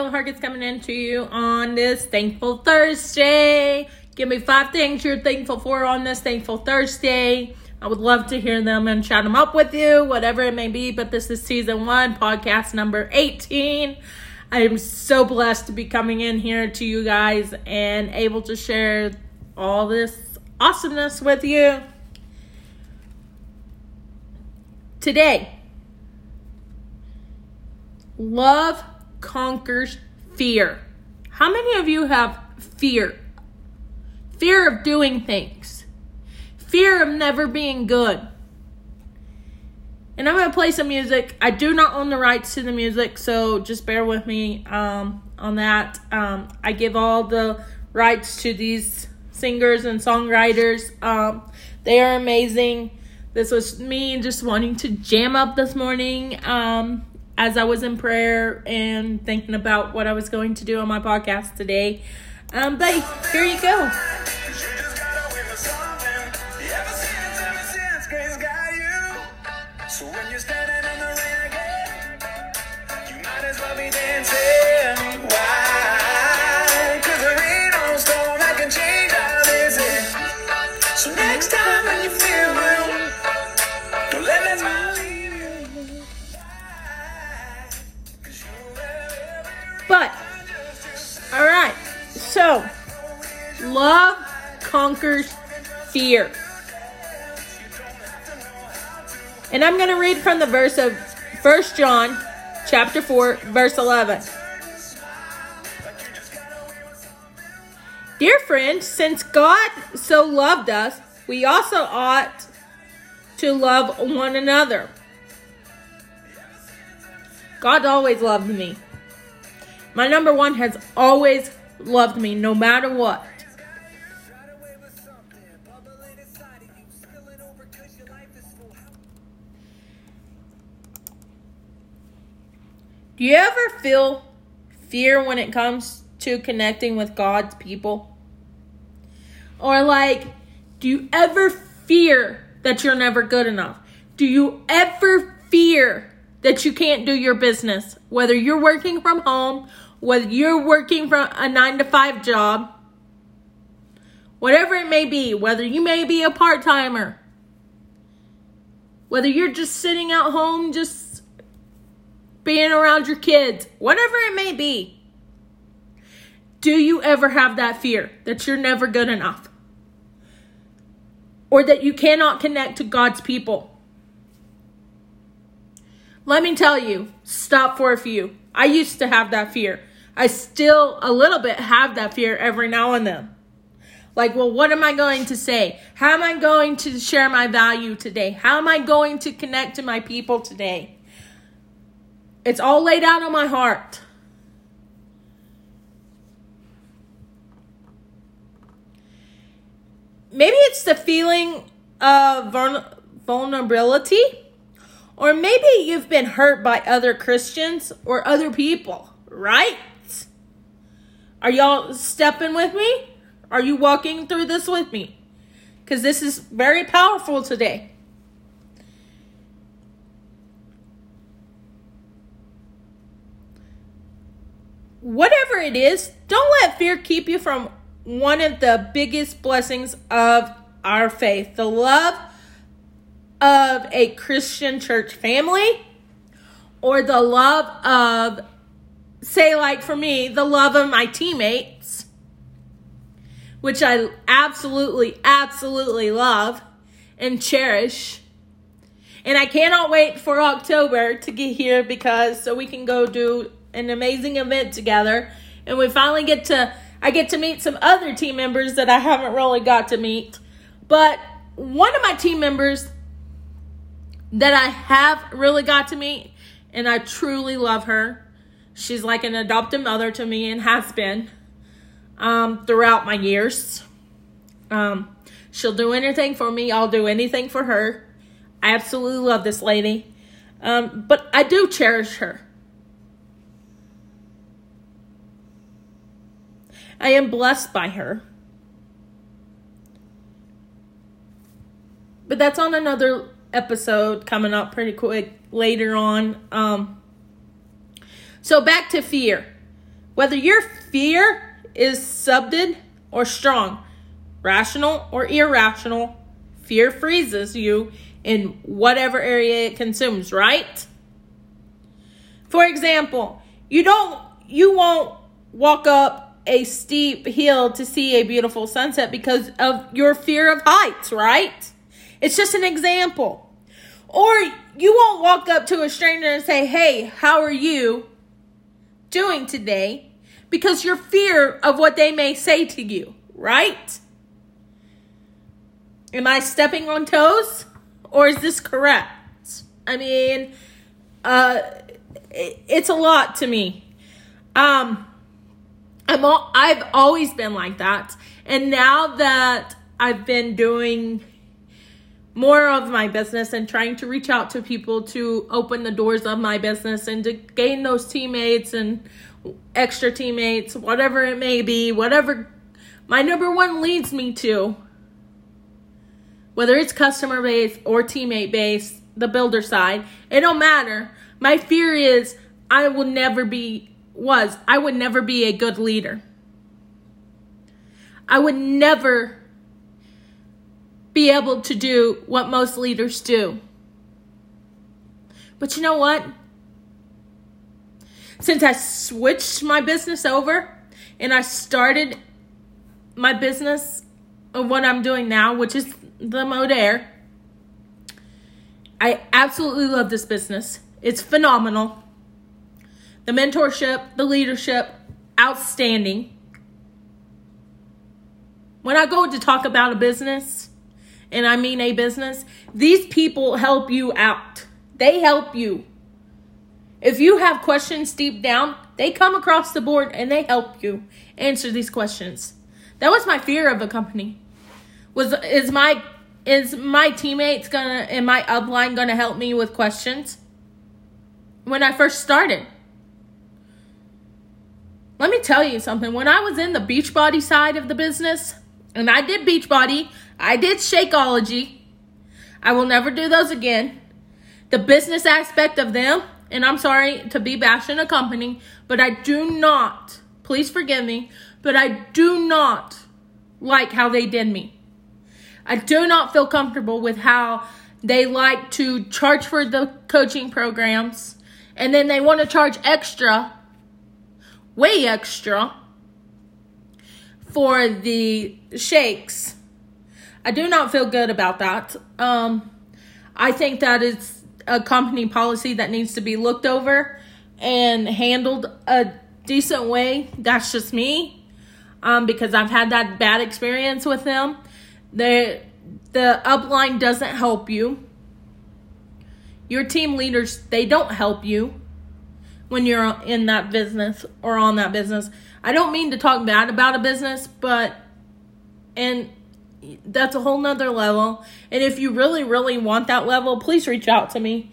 Kayla Harkins coming into you on this Thankful Thursday. Give me five things you're thankful for on this Thankful Thursday. I would love to hear them and chat them up with you, whatever it may be. But this is season one, podcast number 18. I am so blessed to be coming in here to you guys and able to share all this awesomeness with you. Today, love conquers fear. How many of you have fear? Fear of doing things, fear of never being good. And I'm going to play some music. I do not own the rights to the music, so just bear with me um, on that. Um, I give all the rights to these singers and songwriters. Um, they are amazing. This was me just wanting to jam up this morning um, as I was in prayer and thinking about what I was going to do on my podcast today. Um, but here you go. Love conquers fear. And I'm going to read from the verse of 1 John chapter 4 verse 11. Dear friends, since God so loved us, we also ought to love one another. God always loved me. My number one has always loved me no matter what. Do you ever feel fear when it comes to connecting with God's people? Or like, do you ever fear that you're never good enough? Do you ever fear that you can't do your business? Whether you're working from home, whether you're working from a nine to five job, whatever it may be, whether you may be a part timer, whether you're just sitting at home just being around your kids, whatever it may be. Do you ever have that fear that you're never good enough? Or that you cannot connect to God's people? Let me tell you, stop for a few. I used to have that fear. I still a little bit have that fear every now and then. Like, well, what am I going to say? How am I going to share my value today? How am I going to connect to my people today? It's all laid out on my heart. Maybe it's the feeling of vulnerability, or maybe you've been hurt by other Christians or other people, right? Are y'all stepping with me? Are you walking through this with me? Because this is very powerful today. Whatever it is, don't let fear keep you from one of the biggest blessings of our faith the love of a Christian church family, or the love of, say, like for me, the love of my teammates, which I absolutely, absolutely love and cherish. And I cannot wait for October to get here because so we can go do an amazing event together, and we finally get to I get to meet some other team members that I haven't really got to meet. But one of my team members that I have really got to meet, and I truly love her. She's like an adopted mother to me and has been um, throughout my years. Um, she'll do anything for me. I'll do anything for her. I absolutely love this lady. Um, but I do cherish her. I am blessed by her. But that's on another episode coming up pretty quick later on. Um, so back to fear. Whether your fear is subdued or strong, rational or irrational, fear freezes you in whatever area it consumes, right? For example, you don't you won't walk up a steep hill to see a beautiful sunset because of your fear of heights, right? It's just an example. Or you won't walk up to a stranger and say, Hey, how are you doing today? Because your fear of what they may say to you, right? Am I stepping on toes? Or is this correct? I mean, uh, it, it's a lot to me. Um, I'm all, I've always been like that. And now that I've been doing more of my business and trying to reach out to people to open the doors of my business and to gain those teammates and extra teammates, whatever it may be, whatever my number one leads me to, whether it's customer base or teammate base, the builder side, it don't matter. My fear is I will never be, was, I would never be a good leader. I would never be able to do what most leaders do. But you know what? Since I switched my business over and I started my business of what I'm doing now, which is the Modere, I absolutely love this business. It's phenomenal. The mentorship, the leadership, outstanding. When I go to talk about a business, and I mean a business, these people help you out. They help you. If you have questions deep down, they come across the board and they help you answer these questions. That was my fear of a company. Was is my is my teammates gonna and my upline gonna help me with questions? When I first started. Let me tell you something. When I was in the Beachbody side of the business, and I did Beachbody, I did Shakeology. I will never do those again. The business aspect of them, and I'm sorry to be bashing a company, but I do not, please forgive me, but I do not like how they did me. I do not feel comfortable with how they like to charge for the coaching programs and then they want to charge extra, way extra, for the shakes. I do not feel good about that. Um, I think that it's a company policy that needs to be looked over and handled a decent way. That's just me. Um, because I've had that bad experience with them. The the upline doesn't help you. Your team leaders, they don't help you when you're in that business or on that business. I don't mean to talk bad about a business, but and that's a whole nother level. And if you really, really want that level, please reach out to me.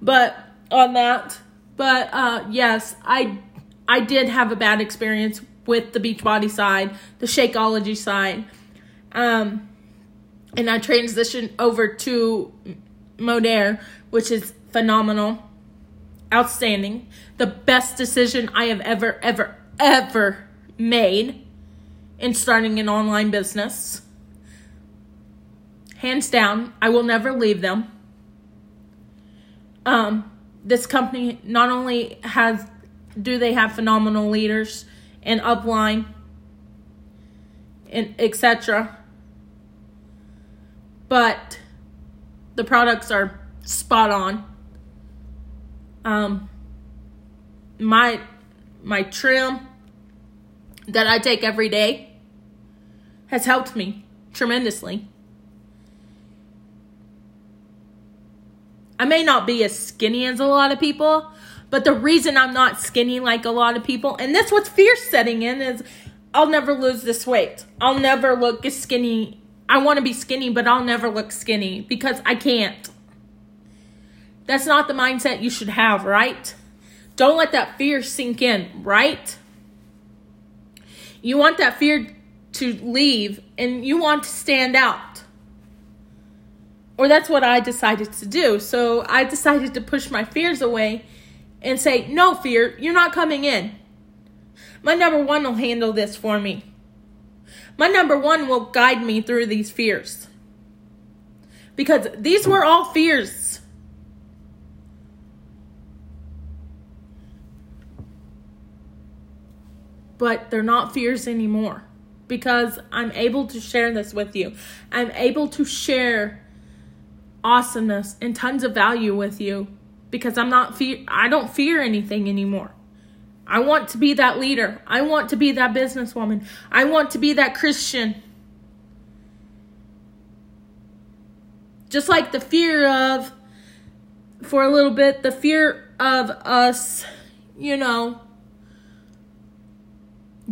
But on that, but uh, yes, I I did have a bad experience with the Beachbody side, the Shakeology side, um, and I transitioned over to Modere, which is phenomenal, outstanding, the best decision I have ever, ever, ever made in starting an online business. Hands down, I will never leave them. Um, this company not only has do they have phenomenal leaders and upline and etc but the products are spot on um my my trim that I take every day has helped me tremendously. I may not be as skinny as a lot of people, but the reason I'm not skinny like a lot of people, and that's what's fear setting in, is I'll never lose this weight. I'll never look as skinny. I want to be skinny, but I'll never look skinny because I can't. That's not the mindset you should have, right? Don't let that fear sink in, right? You want that fear to leave and you want to stand out. Or that's what I decided to do. So I decided to push my fears away and say, No, fear, you're not coming in. My number one will handle this for me. My number one will guide me through these fears. Because these were all fears. But they're not fears anymore because I'm able to share this with you. I'm able to share awesomeness and tons of value with you because I'm not fear I don't fear anything anymore. I want to be that leader. I want to be that businesswoman. I want to be that Christian. Just like the fear of for a little bit, the fear of us, you know,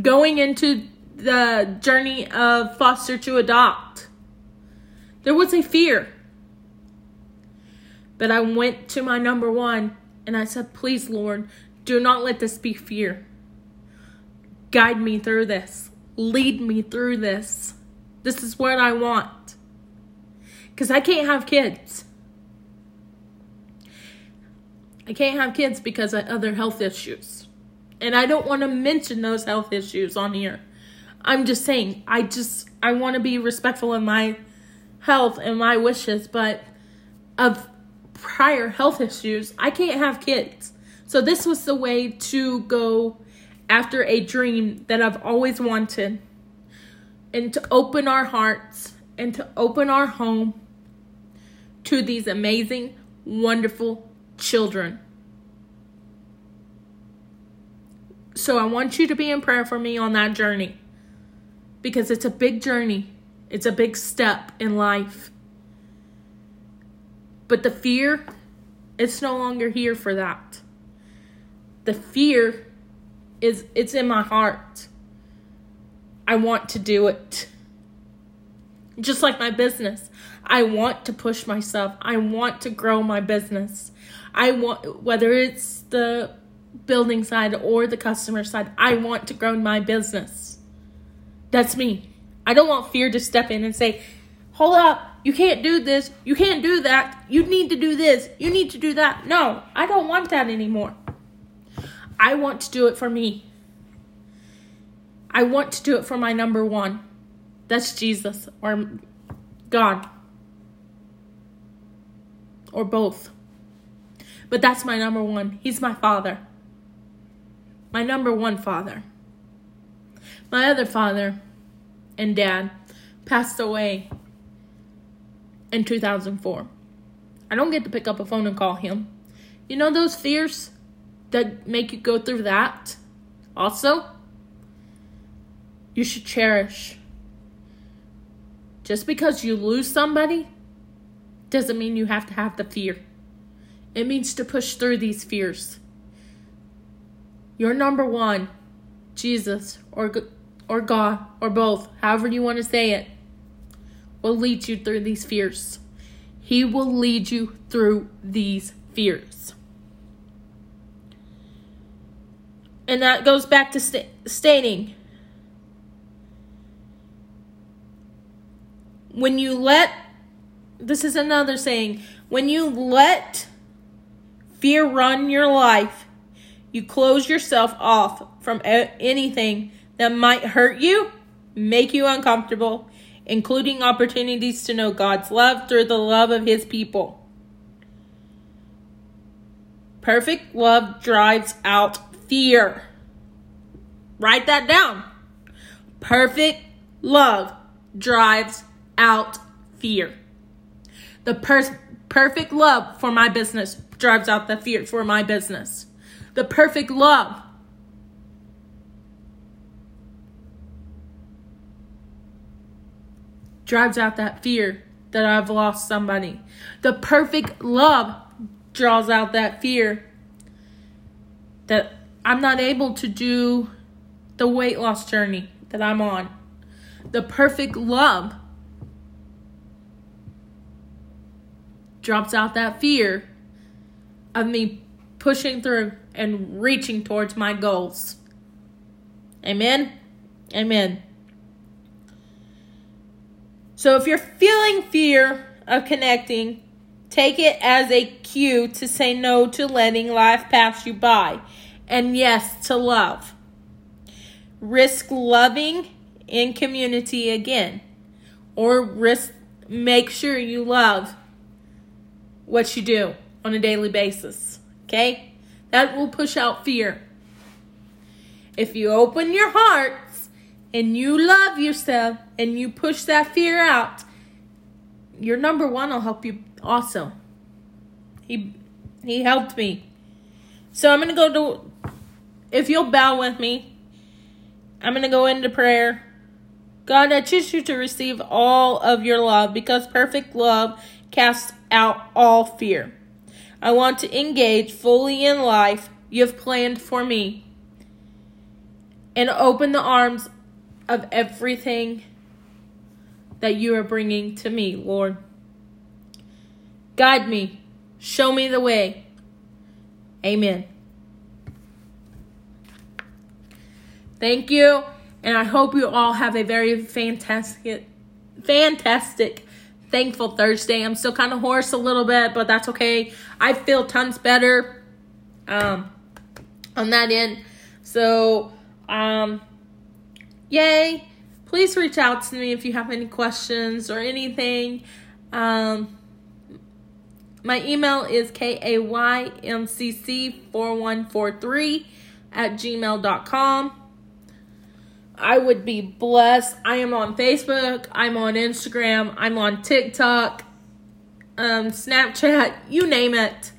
going into the journey of foster to adopt. There was a fear. But I went to my number one and I said, Please, Lord, do not let this be fear. Guide me through this. Lead me through this. This is what I want. Because I can't have kids. I can't have kids because of other health issues. And I don't want to mention those health issues on here. I'm just saying, I just I want to be respectful of my health and my wishes, but of prior health issues, I can't have kids. So this was the way to go after a dream that I've always wanted and to open our hearts and to open our home to these amazing, wonderful children. So I want you to be in prayer for me on that journey because it's a big journey, it's a big step in life. But the fear, it's no longer here for that. The fear is it's in my heart. I want to do it. Just like my business. I want to push myself. I want to grow my business. I want whether it's the building side or the customer side, I want to grow my business. That's me. I don't want fear to step in and say, hold up, you can't do this, you can't do that, you need to do this, you need to do that. No, I don't want that anymore. I want to do it for me. I want to do it for my number one. That's Jesus or God or both. But that's my number one. He's my father. My number one father. My other father and dad passed away in 2004. I don't get to pick up a phone and call him. You know those fears that make you go through that? Also, you should cherish. Just because you lose somebody doesn't mean you have to have the fear. It means to push through these fears. Your number one, Jesus or or God or both, however you want to say it, will lead you through these fears. He will lead you through these fears. And that goes back to st- stating when you let, this is another saying, when you let fear run your life, you close yourself off from anything that might hurt you, make you uncomfortable, including opportunities to know God's love through the love of His people. Perfect love drives out fear. Write that down. Perfect love drives out fear. The per- perfect love for my business drives out the fear for my business. The perfect love drives out that fear that I've lost somebody. The perfect love draws out that fear that I'm not able to do the weight loss journey that I'm on. The perfect love drops out that fear of me pushing through and reaching towards my goals. Amen. Amen. So if you're feeling fear of connecting, take it as a cue to say no to letting life pass you by and yes to love. risk loving in community again, or risk make sure you love what you do on a daily basis. Okay? That will push out fear. If you open your hearts and you love yourself and you push that fear out, your number one will help you also. He he helped me. So I'm gonna go to if you'll bow with me, I'm gonna go into prayer. God, I choose you to receive all of your love because perfect love casts out all fear. I want to engage fully in life you have planned for me and open the arms of everything that you are bringing to me, Lord. Guide me, show me the way. Amen. Thank you, and I hope you all have a very fantastic, fantastic, thankful Thursday. I'm still kind of hoarse a little bit, but that's okay. I feel tons better um, on that end. So, um, yay. Please reach out to me if you have any questions or anything. Um, my email is kaymcc4143 at gmail.com. I would be blessed. I am on Facebook, I'm on Instagram, I'm on TikTok, um, Snapchat, you name it.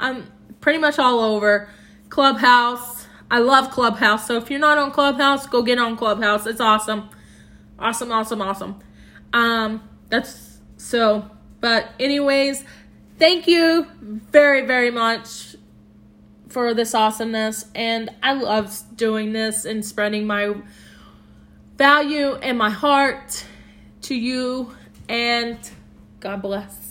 I'm pretty much all over. Clubhouse. I love Clubhouse. So if you're not on Clubhouse, go get on Clubhouse. It's awesome. Awesome, awesome, awesome. Um, that's so, but anyways, thank you very, very much for this awesomeness. And I love doing this and spreading my value and my heart to you. And God bless.